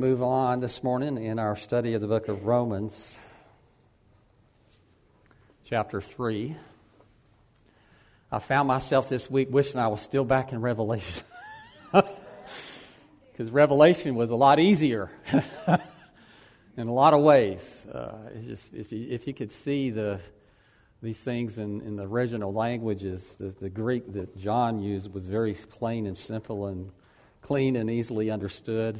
Move on this morning in our study of the book of Romans, chapter 3. I found myself this week wishing I was still back in Revelation. Because Revelation was a lot easier in a lot of ways. Uh, just, if, you, if you could see the, these things in, in the original languages, the, the Greek that John used was very plain and simple and clean and easily understood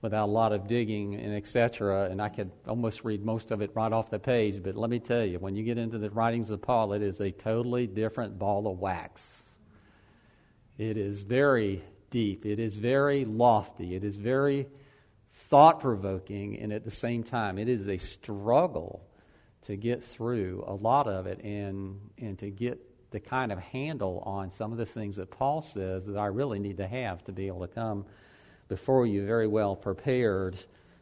without a lot of digging and etc. And I could almost read most of it right off the page. But let me tell you, when you get into the writings of Paul, it is a totally different ball of wax. It is very deep. It is very lofty. It is very thought provoking. And at the same time, it is a struggle to get through a lot of it and, and to get the kind of handle on some of the things that Paul says that I really need to have to be able to come before you very well prepared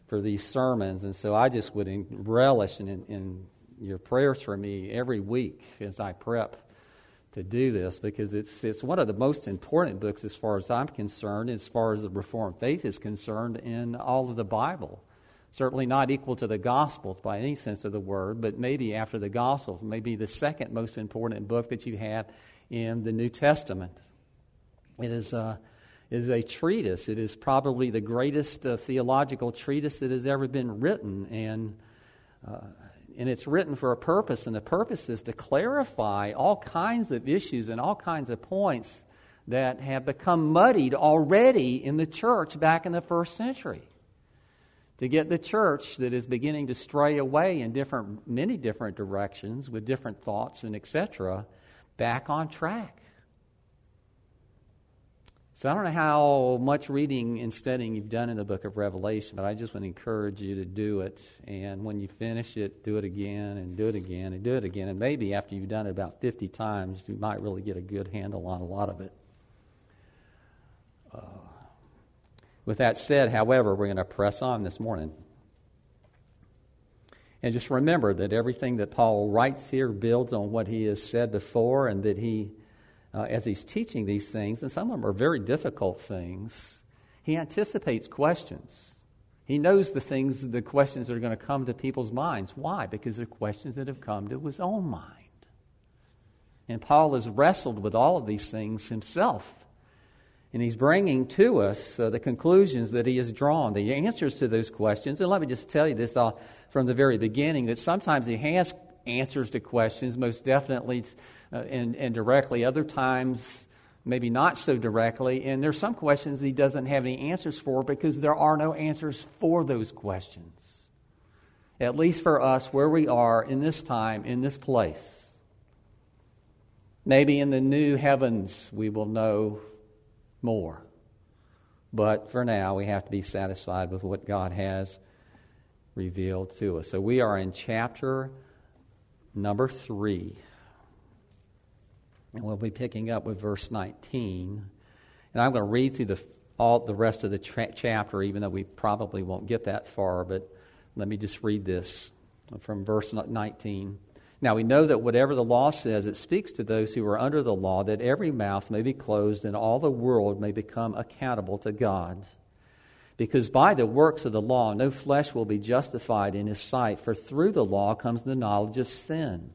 for these sermons. And so I just would relish in, in your prayers for me every week as I prep to do this because it's, it's one of the most important books as far as I'm concerned, as far as the Reformed faith is concerned, in all of the Bible. Certainly not equal to the Gospels by any sense of the word, but maybe after the Gospels, maybe the second most important book that you have in the New Testament. It is. Uh, is a treatise. It is probably the greatest uh, theological treatise that has ever been written, and uh, and it's written for a purpose, and the purpose is to clarify all kinds of issues and all kinds of points that have become muddied already in the church back in the first century. To get the church that is beginning to stray away in different, many different directions with different thoughts and etc., back on track. So I don't know how much reading and studying you've done in the book of Revelation, but I just want to encourage you to do it. And when you finish it, do it again and do it again and do it again. And maybe after you've done it about 50 times, you might really get a good handle on a lot of it. Uh, with that said, however, we're going to press on this morning. And just remember that everything that Paul writes here builds on what he has said before and that he uh, as he's teaching these things, and some of them are very difficult things, he anticipates questions. He knows the things, the questions that are going to come to people's minds. Why? Because they're questions that have come to his own mind. And Paul has wrestled with all of these things himself. And he's bringing to us uh, the conclusions that he has drawn, the answers to those questions. And let me just tell you this uh, from the very beginning that sometimes he has answers to questions, most definitely uh, and, and directly, other times, maybe not so directly. And there's some questions he doesn't have any answers for because there are no answers for those questions. At least for us, where we are in this time, in this place. Maybe in the new heavens we will know more. But for now, we have to be satisfied with what God has revealed to us. So we are in chapter number three. And we'll be picking up with verse 19. And I'm going to read through the, all the rest of the tra- chapter, even though we probably won't get that far. But let me just read this from verse 19. Now we know that whatever the law says, it speaks to those who are under the law, that every mouth may be closed and all the world may become accountable to God. Because by the works of the law, no flesh will be justified in his sight, for through the law comes the knowledge of sin.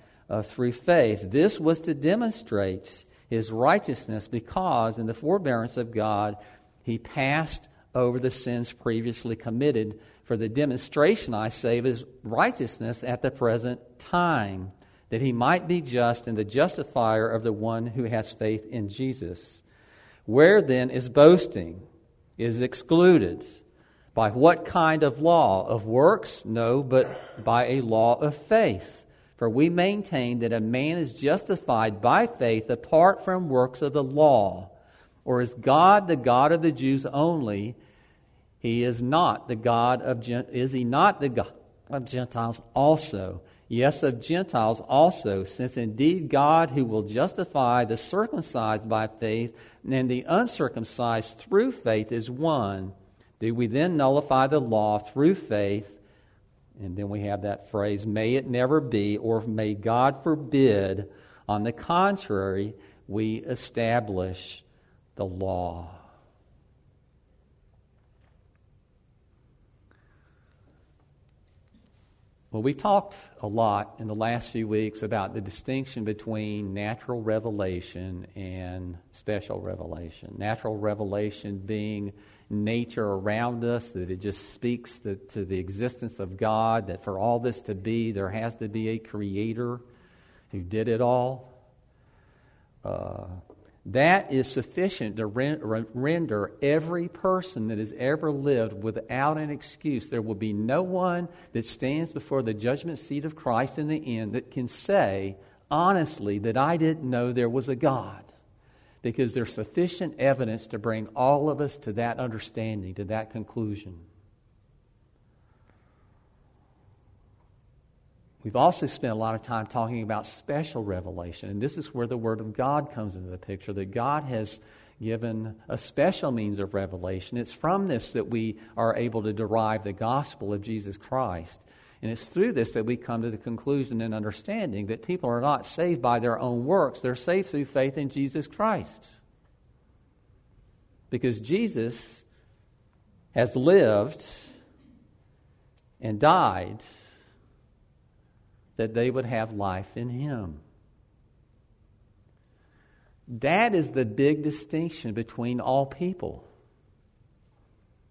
uh, through faith. This was to demonstrate his righteousness because, in the forbearance of God, he passed over the sins previously committed for the demonstration, I say, of his righteousness at the present time, that he might be just and the justifier of the one who has faith in Jesus. Where then is boasting? Is excluded. By what kind of law? Of works? No, but by a law of faith. For we maintain that a man is justified by faith apart from works of the law. Or is God the God of the Jews only? He is not the God of is he not the God of Gentiles also? Yes, of Gentiles also, since indeed God who will justify the circumcised by faith and the uncircumcised through faith is one. Do we then nullify the law through faith? And then we have that phrase, may it never be, or may God forbid. On the contrary, we establish the law. Well, we talked a lot in the last few weeks about the distinction between natural revelation and special revelation. Natural revelation being nature around us, that it just speaks to, to the existence of God, that for all this to be, there has to be a creator who did it all. Uh, that is sufficient to render every person that has ever lived without an excuse. There will be no one that stands before the judgment seat of Christ in the end that can say, honestly, that I didn't know there was a God. Because there's sufficient evidence to bring all of us to that understanding, to that conclusion. We've also spent a lot of time talking about special revelation, and this is where the Word of God comes into the picture that God has given a special means of revelation. It's from this that we are able to derive the gospel of Jesus Christ. And it's through this that we come to the conclusion and understanding that people are not saved by their own works, they're saved through faith in Jesus Christ. Because Jesus has lived and died that they would have life in him. That is the big distinction between all people.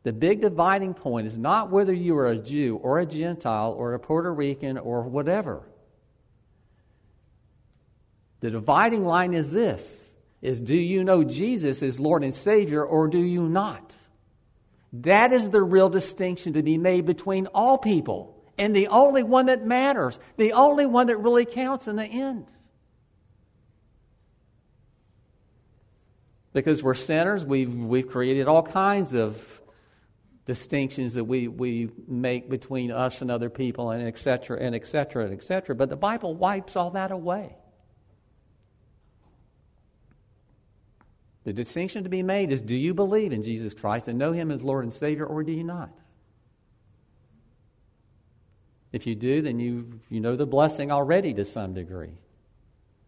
The big dividing point is not whether you are a Jew or a Gentile or a Puerto Rican or whatever. The dividing line is this is do you know Jesus is Lord and Savior or do you not? That is the real distinction to be made between all people and the only one that matters, the only one that really counts in the end. Because we're sinners, we've, we've created all kinds of distinctions that we, we make between us and other people, and et cetera, and et cetera, and et cetera. But the Bible wipes all that away. The distinction to be made is do you believe in Jesus Christ and know Him as Lord and Savior, or do you not? If you do, then you, you know the blessing already to some degree.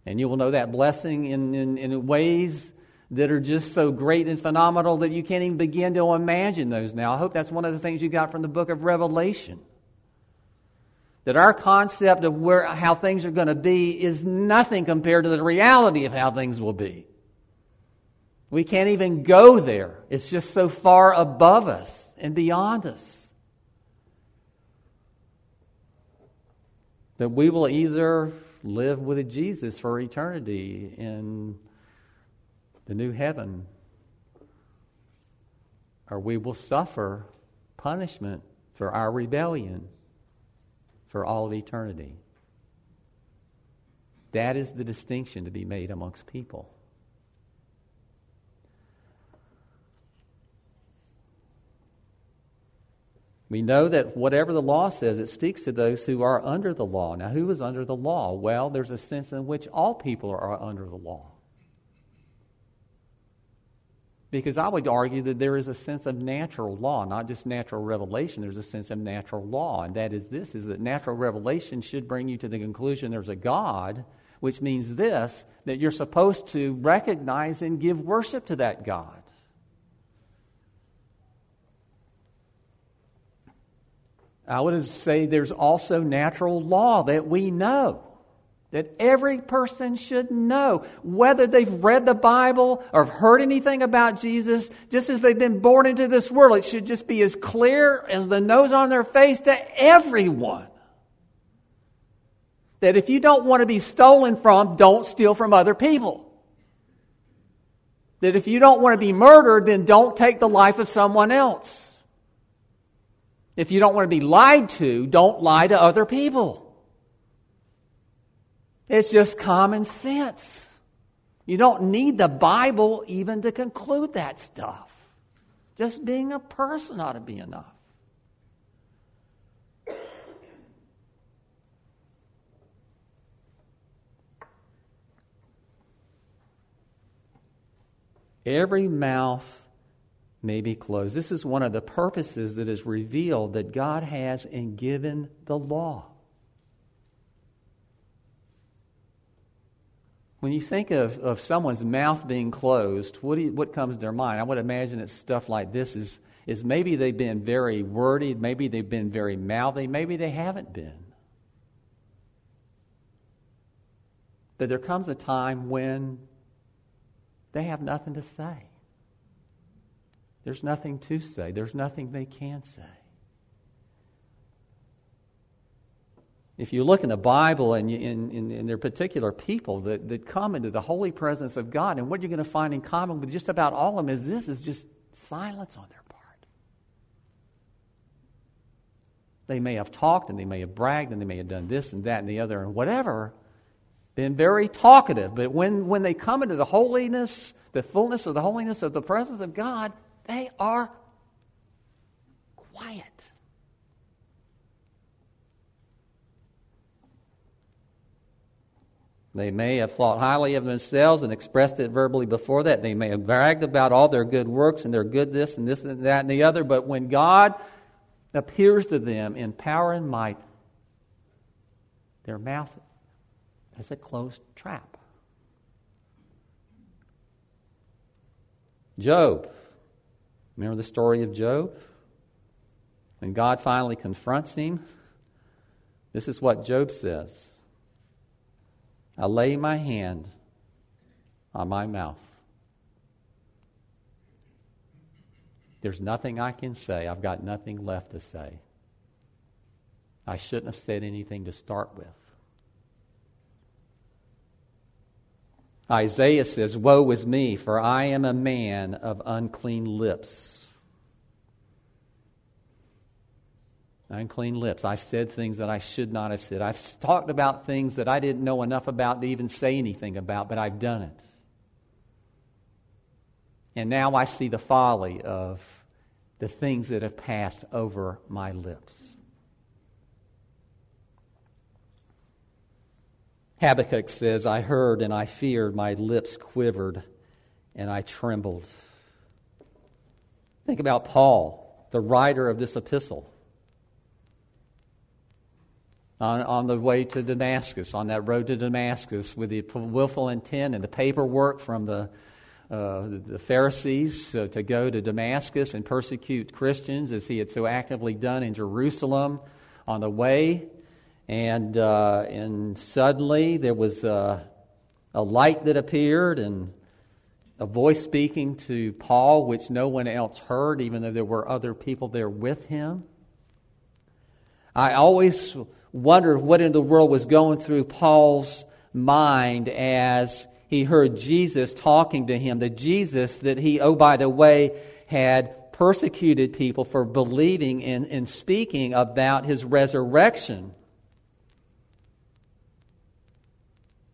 And you will know that blessing in, in, in ways that are just so great and phenomenal that you can't even begin to imagine those now. I hope that's one of the things you got from the book of Revelation. That our concept of where, how things are going to be is nothing compared to the reality of how things will be. We can't even go there. It's just so far above us and beyond us. that we will either live with Jesus for eternity in the new heaven, or we will suffer punishment for our rebellion for all of eternity. That is the distinction to be made amongst people. We know that whatever the law says, it speaks to those who are under the law. Now, who is under the law? Well, there's a sense in which all people are under the law. Because I would argue that there is a sense of natural law, not just natural revelation. There's a sense of natural law, and that is this: is that natural revelation should bring you to the conclusion there's a God, which means this: that you're supposed to recognize and give worship to that God. I would say there's also natural law that we know, that every person should know, whether they've read the Bible or heard anything about Jesus, just as they've been born into this world. It should just be as clear as the nose on their face to everyone. That if you don't want to be stolen from, don't steal from other people. That if you don't want to be murdered, then don't take the life of someone else. If you don't want to be lied to, don't lie to other people. It's just common sense. You don't need the Bible even to conclude that stuff. Just being a person ought to be enough. Every mouth may be closed. This is one of the purposes that is revealed that God has in given the law. When you think of, of someone's mouth being closed, what, you, what comes to their mind? I would imagine it's stuff like this is, is maybe they've been very wordy, maybe they've been very mouthy, maybe they haven't been. But there comes a time when they have nothing to say. There's nothing to say, there's nothing they can say. If you look in the Bible and, in, in, in there are particular people that, that come into the holy presence of God, and what you're going to find in common with just about all of them is this is just silence on their part. They may have talked and they may have bragged and they may have done this and that and the other and whatever, been very talkative. But when, when they come into the holiness, the fullness of the holiness of the presence of God, they are quiet. They may have thought highly of themselves and expressed it verbally before that. They may have bragged about all their good works and their good this and this and that and the other. But when God appears to them in power and might, their mouth is a closed trap. Job Remember the story of Job? When God finally confronts him, this is what Job says I lay my hand on my mouth. There's nothing I can say. I've got nothing left to say. I shouldn't have said anything to start with. Isaiah says, Woe is me, for I am a man of unclean lips. Unclean lips. I've said things that I should not have said. I've talked about things that I didn't know enough about to even say anything about, but I've done it. And now I see the folly of the things that have passed over my lips. Habakkuk says, I heard and I feared, my lips quivered and I trembled. Think about Paul, the writer of this epistle. On, on the way to Damascus, on that road to Damascus, with the willful intent and the paperwork from the, uh, the Pharisees uh, to go to Damascus and persecute Christians as he had so actively done in Jerusalem. On the way, and, uh, and suddenly there was a, a light that appeared and a voice speaking to Paul, which no one else heard, even though there were other people there with him. I always wondered what in the world was going through Paul's mind as he heard Jesus talking to him. The Jesus that he, oh, by the way, had persecuted people for believing and, and speaking about his resurrection.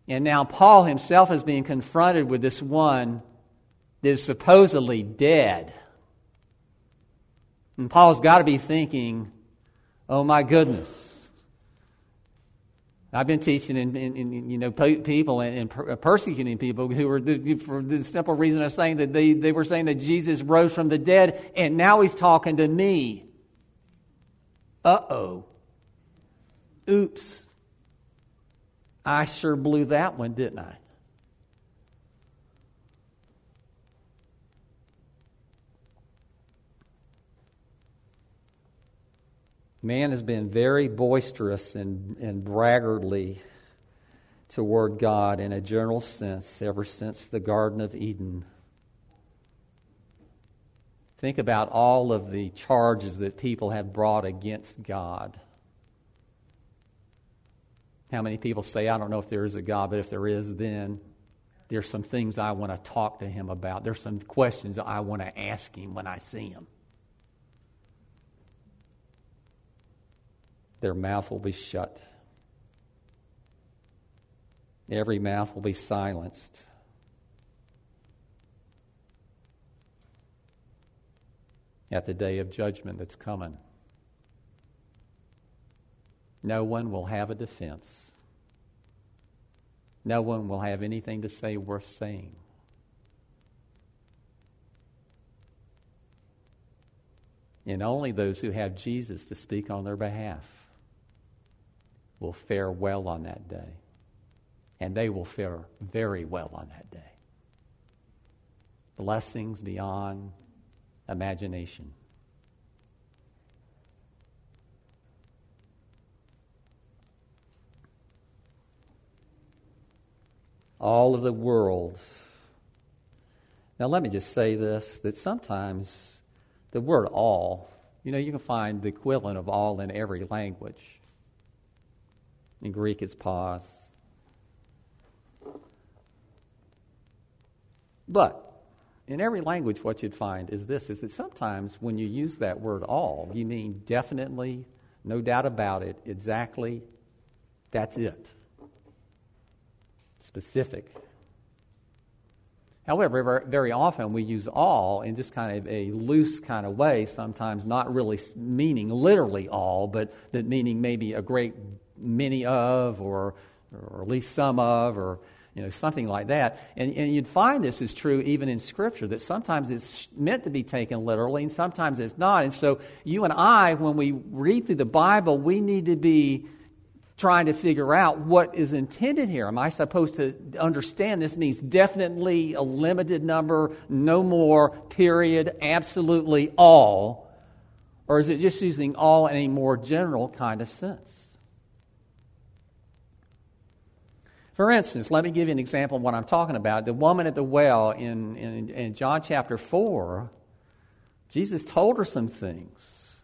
And now Paul himself is being confronted with this one that is supposedly dead. And Paul's got to be thinking, oh my goodness. I've been teaching in, in, in you know people and, and, uh, persecuting people who were for the simple reason of saying that they, they were saying that Jesus rose from the dead, and now he's talking to me. Uh oh. Oops. I sure blew that one, didn't I? Man has been very boisterous and, and braggartly toward God in a general sense ever since the Garden of Eden. Think about all of the charges that people have brought against God. How many people say, I don't know if there is a God, but if there is, then there's some things I want to talk to him about. There's some questions I want to ask him when I see him. Their mouth will be shut. Every mouth will be silenced. at the day of judgment that's coming. No one will have a defense. No one will have anything to say worth saying. And only those who have Jesus to speak on their behalf will fare well on that day. And they will fare very well on that day. Blessings beyond imagination. All of the world. Now, let me just say this that sometimes the word all, you know, you can find the equivalent of all in every language. In Greek, it's pos. But in every language, what you'd find is this is that sometimes when you use that word all, you mean definitely, no doubt about it, exactly, that's it. Specific. However, very often we use all in just kind of a loose kind of way, sometimes not really meaning literally all, but that meaning maybe a great many of, or, or at least some of, or you know, something like that. And, and you'd find this is true even in Scripture, that sometimes it's meant to be taken literally and sometimes it's not. And so you and I, when we read through the Bible, we need to be trying to figure out what is intended here. Am I supposed to understand this means definitely a limited number, no more, period, absolutely all? Or is it just using all in a more general kind of sense? For instance, let me give you an example of what I'm talking about. The woman at the well in, in, in John chapter 4, Jesus told her some things.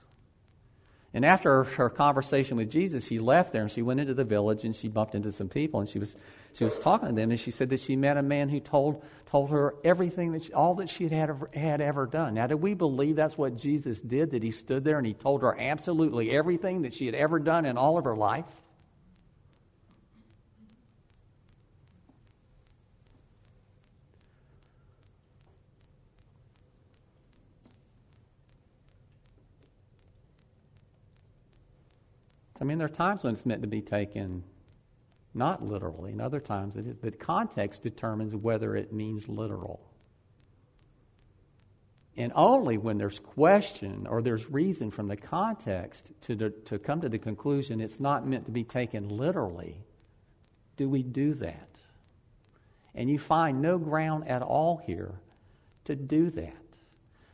And after her conversation with Jesus, she left there and she went into the village and she bumped into some people and she was, she was talking to them and she said that she met a man who told, told her everything, that she, all that she had, ever, had ever done. Now, do we believe that's what Jesus did, that he stood there and he told her absolutely everything that she had ever done in all of her life? I mean, there are times when it's meant to be taken not literally, and other times it is, but context determines whether it means literal. And only when there's question or there's reason from the context to, to come to the conclusion it's not meant to be taken literally do we do that. And you find no ground at all here to do that.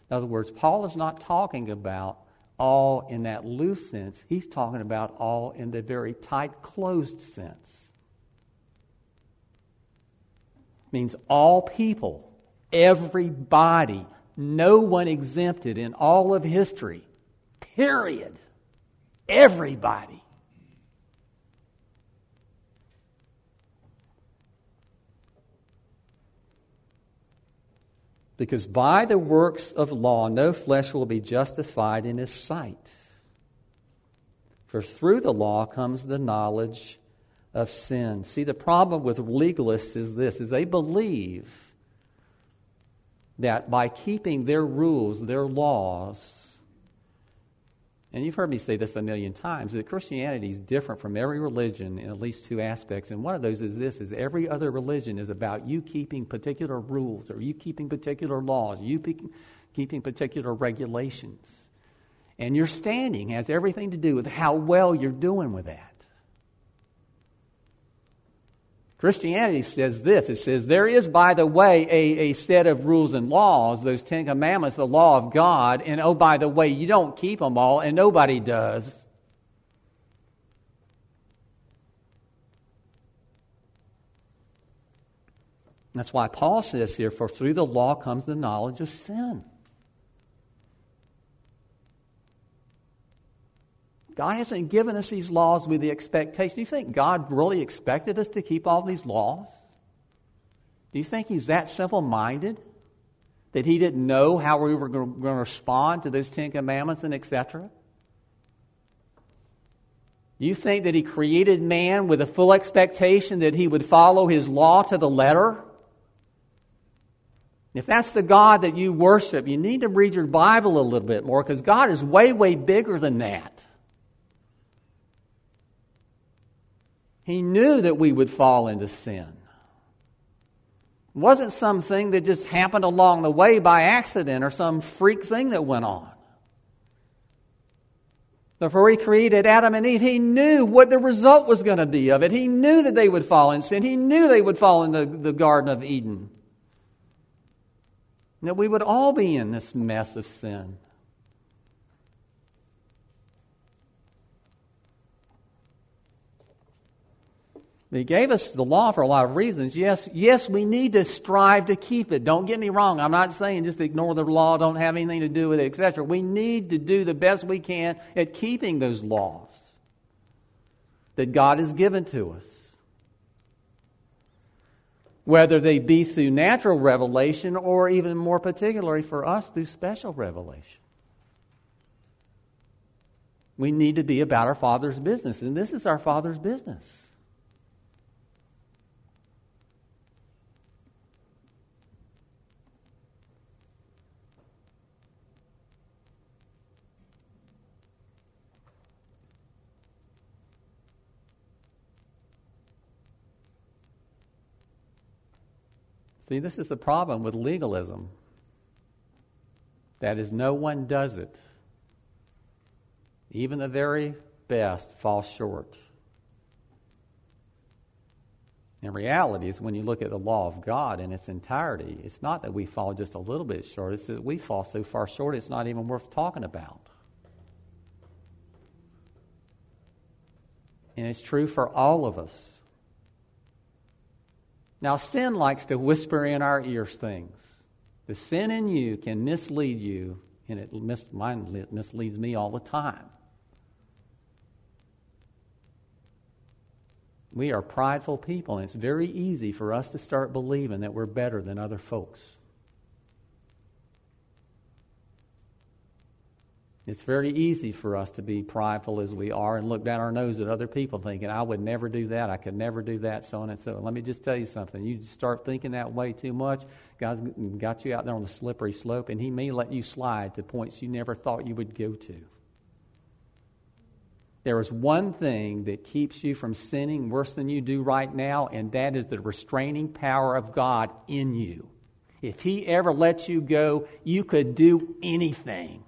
In other words, Paul is not talking about all in that loose sense. He's talking about all in the very tight, closed sense. Means all people, everybody, no one exempted in all of history. Period. Everybody. Because by the works of law, no flesh will be justified in his sight. For through the law comes the knowledge of sin. See, the problem with legalists is this, is they believe that by keeping their rules, their laws, and you've heard me say this a million times that Christianity is different from every religion in at least two aspects. And one of those is this is every other religion is about you keeping particular rules or you keeping particular laws, you keeping particular regulations. And your standing has everything to do with how well you're doing with that. Christianity says this it says, There is, by the way, a, a set of rules and laws, those Ten Commandments, the law of God, and oh, by the way, you don't keep them all, and nobody does. That's why Paul says here, For through the law comes the knowledge of sin. God hasn't given us these laws with the expectation. Do you think God really expected us to keep all these laws? Do you think He's that simple minded that He didn't know how we were going to respond to those Ten Commandments and etc.? Do you think that He created man with a full expectation that he would follow His law to the letter? If that's the God that you worship, you need to read your Bible a little bit more because God is way, way bigger than that. He knew that we would fall into sin. It wasn't something that just happened along the way by accident or some freak thing that went on. Before he created Adam and Eve, he knew what the result was going to be of it. He knew that they would fall in sin. He knew they would fall in the, the Garden of Eden. And that we would all be in this mess of sin. He gave us the law for a lot of reasons. Yes, yes, we need to strive to keep it. Don't get me wrong. I'm not saying just ignore the law, don't have anything to do with it, etc. We need to do the best we can at keeping those laws that God has given to us. Whether they be through natural revelation or even more particularly for us through special revelation. We need to be about our Father's business, and this is our Father's business. See, this is the problem with legalism. That is, no one does it. Even the very best fall short. In reality, is when you look at the law of God in its entirety, it's not that we fall just a little bit short, it's that we fall so far short it's not even worth talking about. And it's true for all of us. Now, sin likes to whisper in our ears things. The sin in you can mislead you, and it mis- mine misleads me all the time. We are prideful people, and it's very easy for us to start believing that we're better than other folks. It's very easy for us to be prideful as we are and look down our nose at other people thinking, I would never do that, I could never do that, so on and so on. Let me just tell you something. You start thinking that way too much, God's got you out there on the slippery slope, and He may let you slide to points you never thought you would go to. There is one thing that keeps you from sinning worse than you do right now, and that is the restraining power of God in you. If He ever lets you go, you could do anything.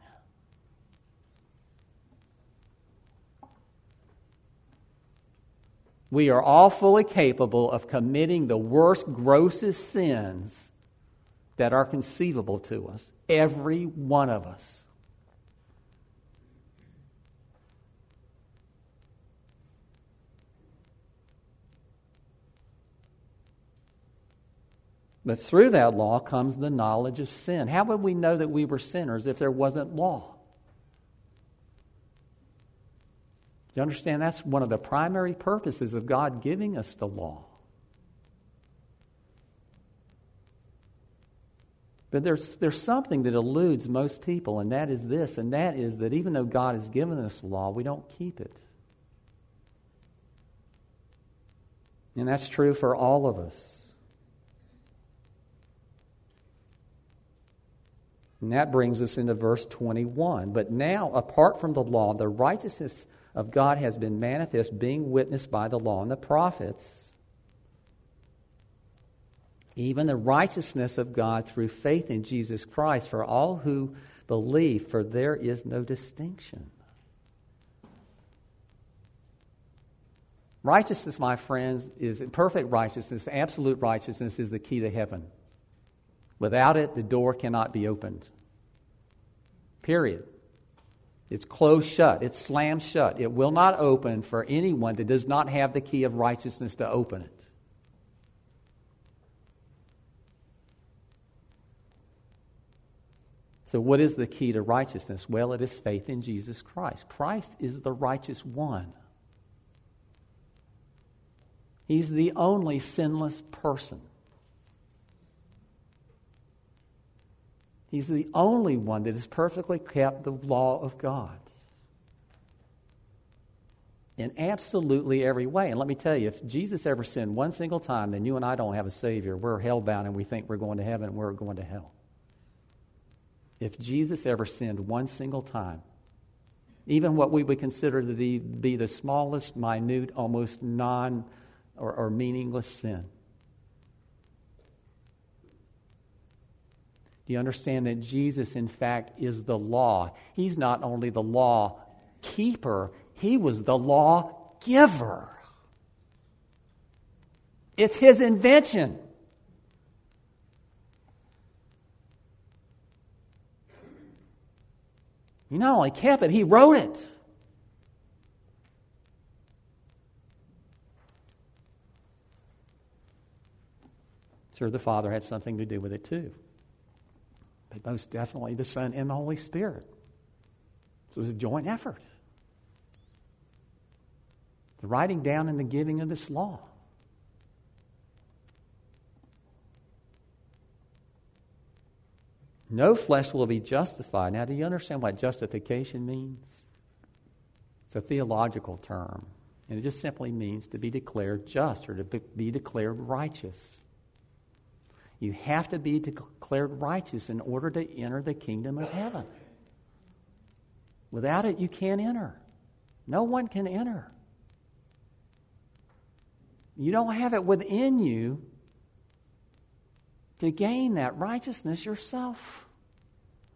We are all fully capable of committing the worst, grossest sins that are conceivable to us. Every one of us. But through that law comes the knowledge of sin. How would we know that we were sinners if there wasn't law? You understand that's one of the primary purposes of God giving us the law. But there's, there's something that eludes most people, and that is this, and that is that even though God has given us law, we don't keep it. And that's true for all of us. And that brings us into verse 21. But now, apart from the law, the righteousness of God has been manifest, being witnessed by the law and the prophets, even the righteousness of God through faith in Jesus Christ for all who believe, for there is no distinction. Righteousness, my friends, is perfect righteousness, absolute righteousness is the key to heaven. Without it, the door cannot be opened. Period. It's closed shut. It's slammed shut. It will not open for anyone that does not have the key of righteousness to open it. So, what is the key to righteousness? Well, it is faith in Jesus Christ. Christ is the righteous one. He's the only sinless person. He's the only one that has perfectly kept the law of God. in absolutely every way. And let me tell you, if Jesus ever sinned one single time, then you and I don't have a Savior. We're hellbound and we think we're going to heaven and we're going to hell. If Jesus ever sinned one single time, even what we would consider to be, the smallest, minute, almost non or, or meaningless sin, you understand that Jesus, in fact, is the law? He's not only the law keeper, he was the law giver. It's his invention. He not only kept it, he wrote it. Sure, the Father had something to do with it too most definitely the Son and the Holy Spirit. So it was a joint effort. The writing down and the giving of this law. No flesh will be justified. Now, do you understand what justification means? It's a theological term, and it just simply means to be declared just or to be declared righteous. You have to be declared righteous in order to enter the kingdom of heaven. Without it, you can't enter. No one can enter. You don't have it within you to gain that righteousness yourself.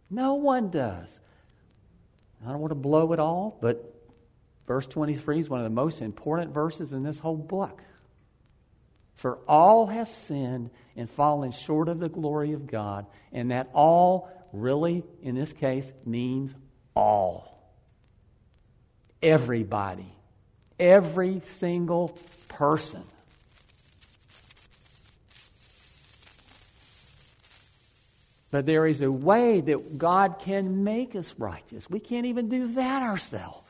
No one does. I don't want to blow it all, but verse 23 is one of the most important verses in this whole book. For all have sinned and fallen short of the glory of God. And that all really, in this case, means all. Everybody. Every single person. But there is a way that God can make us righteous. We can't even do that ourselves.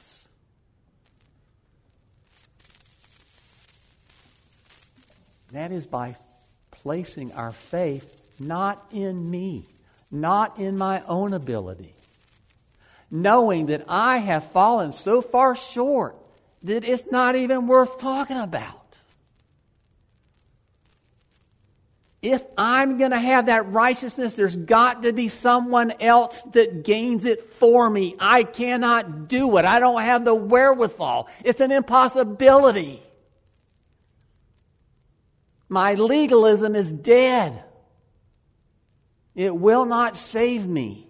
That is by placing our faith not in me, not in my own ability, knowing that I have fallen so far short that it's not even worth talking about. If I'm going to have that righteousness, there's got to be someone else that gains it for me. I cannot do it. I don't have the wherewithal. It's an impossibility. My legalism is dead. It will not save me.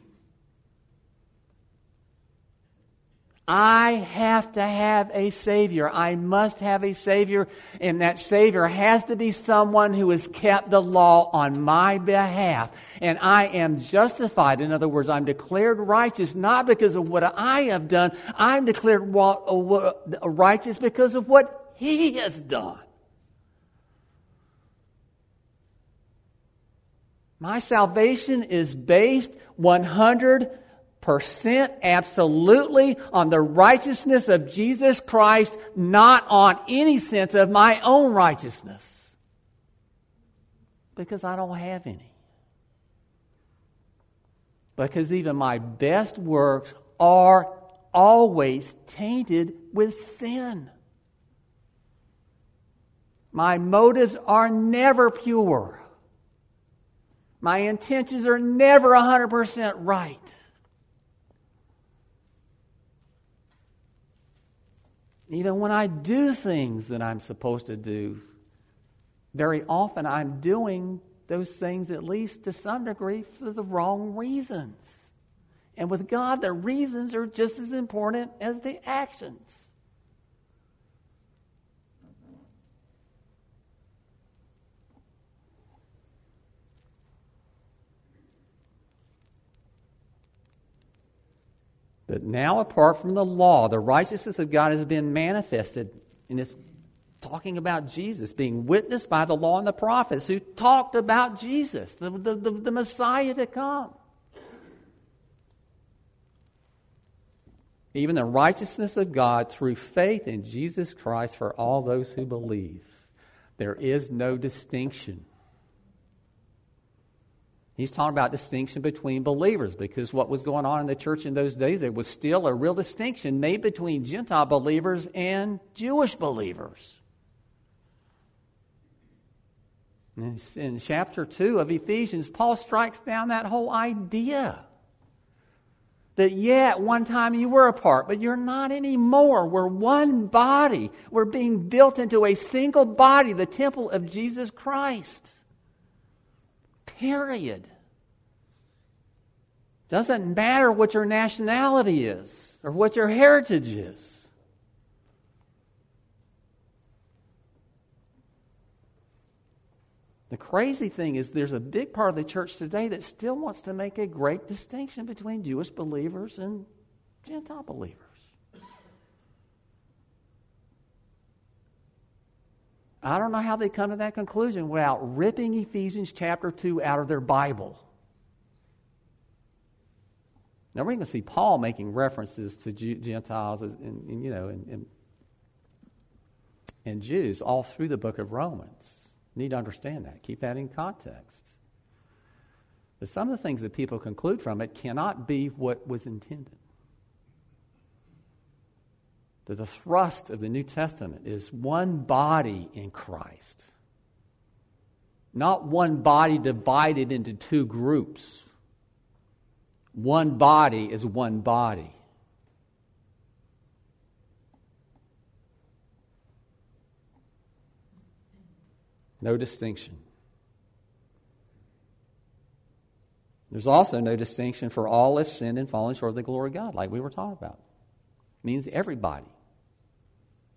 I have to have a Savior. I must have a Savior, and that Savior has to be someone who has kept the law on my behalf. And I am justified. In other words, I'm declared righteous not because of what I have done, I'm declared righteous because of what He has done. My salvation is based 100% absolutely on the righteousness of Jesus Christ, not on any sense of my own righteousness. Because I don't have any. Because even my best works are always tainted with sin. My motives are never pure. My intentions are never 100% right. Even when I do things that I'm supposed to do, very often I'm doing those things, at least to some degree, for the wrong reasons. And with God, the reasons are just as important as the actions. But now, apart from the law, the righteousness of God has been manifested. And it's talking about Jesus, being witnessed by the law and the prophets who talked about Jesus, the, the, the, the Messiah to come. Even the righteousness of God through faith in Jesus Christ for all those who believe. There is no distinction. He's talking about distinction between believers because what was going on in the church in those days, there was still a real distinction made between Gentile believers and Jewish believers. In chapter 2 of Ephesians, Paul strikes down that whole idea that, yeah, at one time you were apart, but you're not anymore. We're one body. We're being built into a single body, the temple of Jesus Christ. Period. Doesn't matter what your nationality is or what your heritage is. The crazy thing is, there's a big part of the church today that still wants to make a great distinction between Jewish believers and Gentile believers. I don't know how they come to that conclusion without ripping Ephesians chapter 2 out of their Bible. Now we're going to see Paul making references to Gentiles and, and you know and, and, and Jews all through the book of Romans. need to understand that. Keep that in context. But some of the things that people conclude from it cannot be what was intended that the thrust of the New Testament is one body in Christ, not one body divided into two groups. One body is one body. No distinction. There's also no distinction for all have sinned and fallen short of the glory of God, like we were talking about. It means everybody.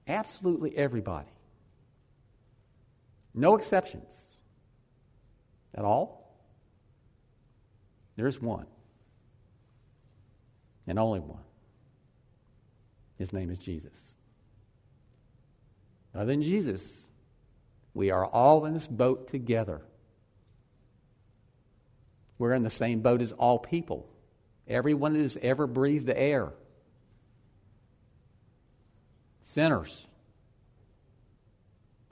Absolutely everybody. No exceptions at all. There's one, and only one. His name is Jesus. Other than Jesus, we are all in this boat together. We're in the same boat as all people. Everyone that has ever breathed the air sinners.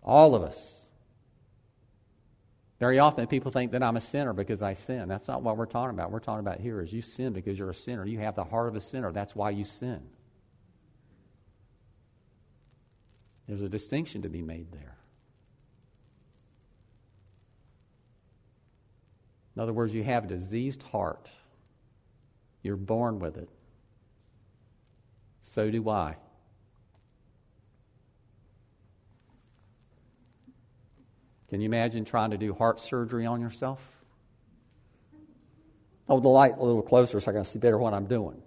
All of us. Very often people think that I'm a sinner because I sin. That's not what we're talking about. We're talking about here is you sin because you're a sinner. You have the heart of a sinner. That's why you sin. There's a distinction to be made there. In other words, you have a diseased heart. You're born with it. So do I. Can you imagine trying to do heart surgery on yourself? Hold the light a little closer so I can see better what I'm doing.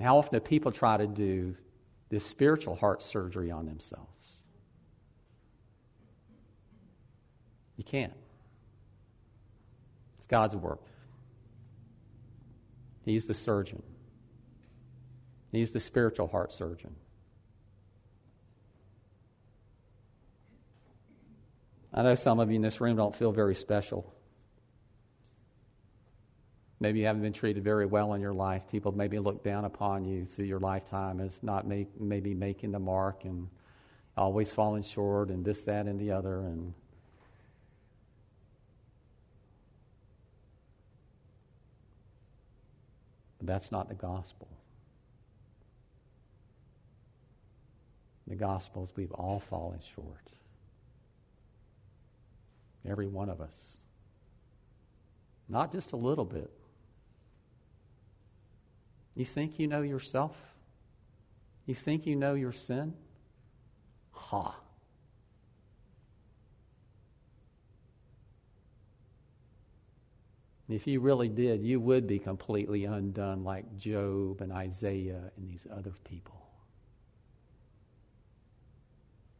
How often do people try to do this spiritual heart surgery on themselves? You can't. It's God's work. He's the surgeon, He's the spiritual heart surgeon. I know some of you in this room don't feel very special. Maybe you haven't been treated very well in your life. People maybe look down upon you through your lifetime as not make, maybe making the mark and always falling short and this, that, and the other. And but that's not the gospel. The gospel is we've all fallen short. Every one of us. Not just a little bit. You think you know yourself? You think you know your sin? Ha. If you really did, you would be completely undone like Job and Isaiah and these other people.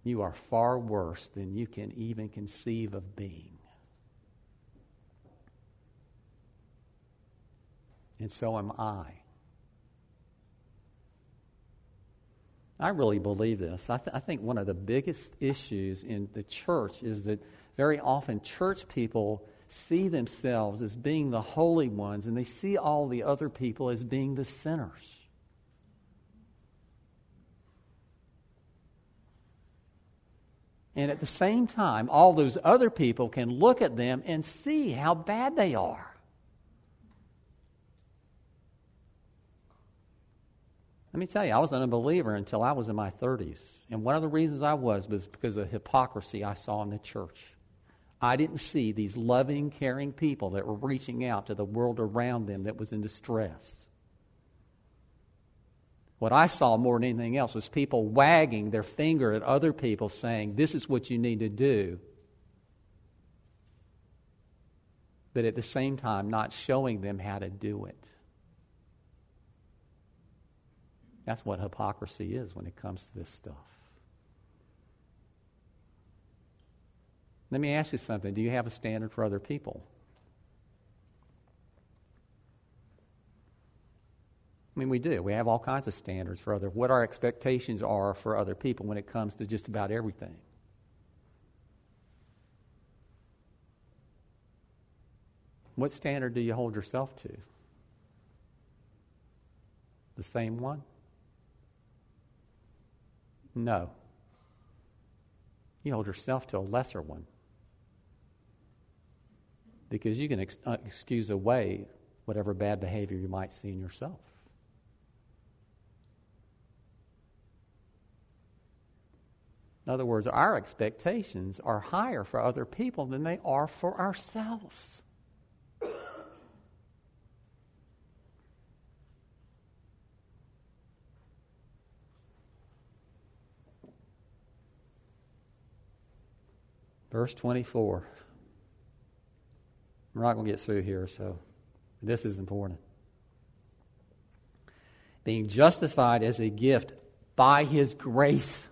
You are far worse than you can even conceive of being. And so am I. I really believe this. I, th- I, think one of the biggest issues in the church is that very often church people see themselves as being the holy ones and they see all the other people as being the sinners. And at the same time, all those other people can look at them and see how bad they are. Let me tell you, I was an unbeliever until I was in my 30s. And one of the reasons I was was because of hypocrisy I saw in the church. I didn't see these loving, caring people that were reaching out to the world around them that was in distress. What I saw more than anything else was people wagging their finger at other people saying, This is what you need to do. But at the same time, not showing them how to do it. That's what hypocrisy is when it comes to this stuff. Let me ask you something. Do you have a standard for other people? I mean, we do. We have all kinds of standards for other what our expectations are for other people when it comes to just about everything. What standard do you hold yourself to? The same one? No. You hold yourself to a lesser one. Because you can ex- uh, excuse away whatever bad behavior you might see in yourself. In other words, our expectations are higher for other people than they are for ourselves. Verse 24. We're not going to get through here, so this is important. Being justified as a gift by his grace.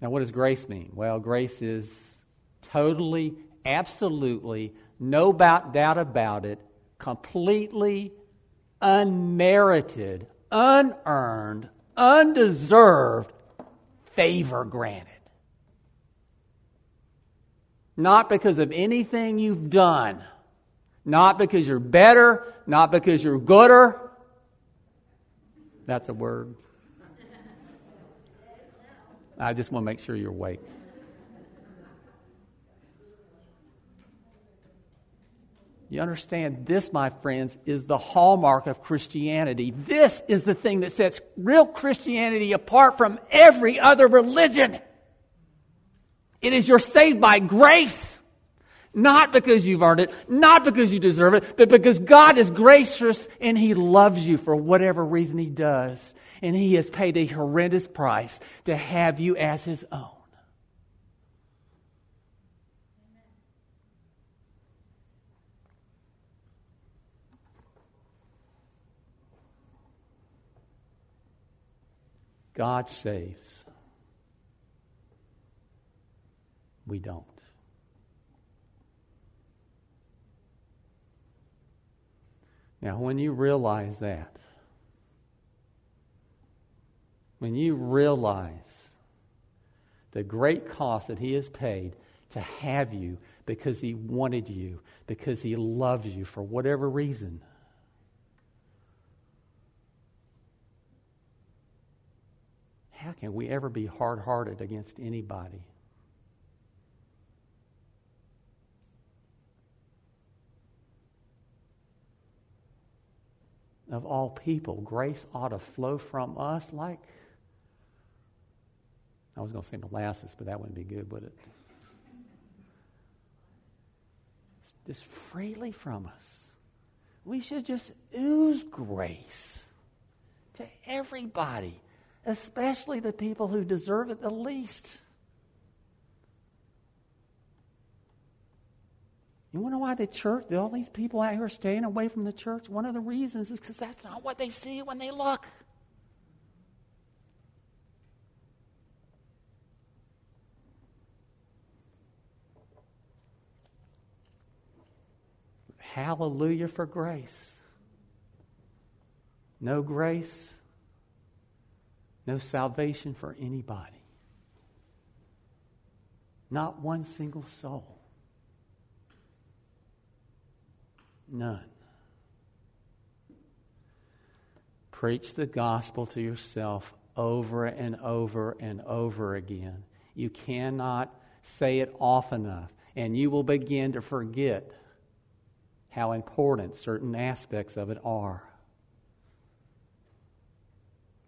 Now, what does grace mean? Well, grace is totally, absolutely, no doubt about it, completely unmerited, unearned, undeserved favor granted. Not because of anything you've done, not because you're better, not because you're gooder. That's a word. I just want to make sure you're awake. You understand, this, my friends, is the hallmark of Christianity. This is the thing that sets real Christianity apart from every other religion. It is you're saved by grace. Not because you've earned it, not because you deserve it, but because God is gracious and He loves you for whatever reason He does. And He has paid a horrendous price to have you as His own. God saves. We don't. Now, when you realize that, when you realize the great cost that He has paid to have you because He wanted you, because He loves you for whatever reason, how can we ever be hard hearted against anybody? Of all people, grace ought to flow from us like. I was going to say molasses, but that wouldn't be good, would it? Just freely from us. We should just ooze grace to everybody especially the people who deserve it the least. You know why the church, all these people out here staying away from the church? One of the reasons is because that's not what they see when they look. Hallelujah for grace. No grace, no salvation for anybody. Not one single soul. None. Preach the gospel to yourself over and over and over again. You cannot say it often enough, and you will begin to forget how important certain aspects of it are.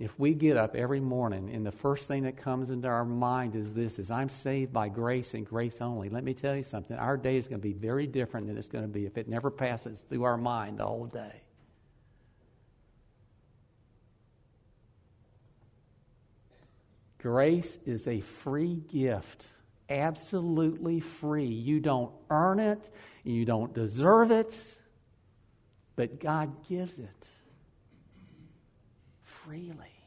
If we get up every morning and the first thing that comes into our mind is this is I'm saved by grace and grace only. Let me tell you something. Our day is going to be very different than it's going to be if it never passes through our mind the whole day. Grace is a free gift, absolutely free. You don't earn it, you don't deserve it, but God gives it freely.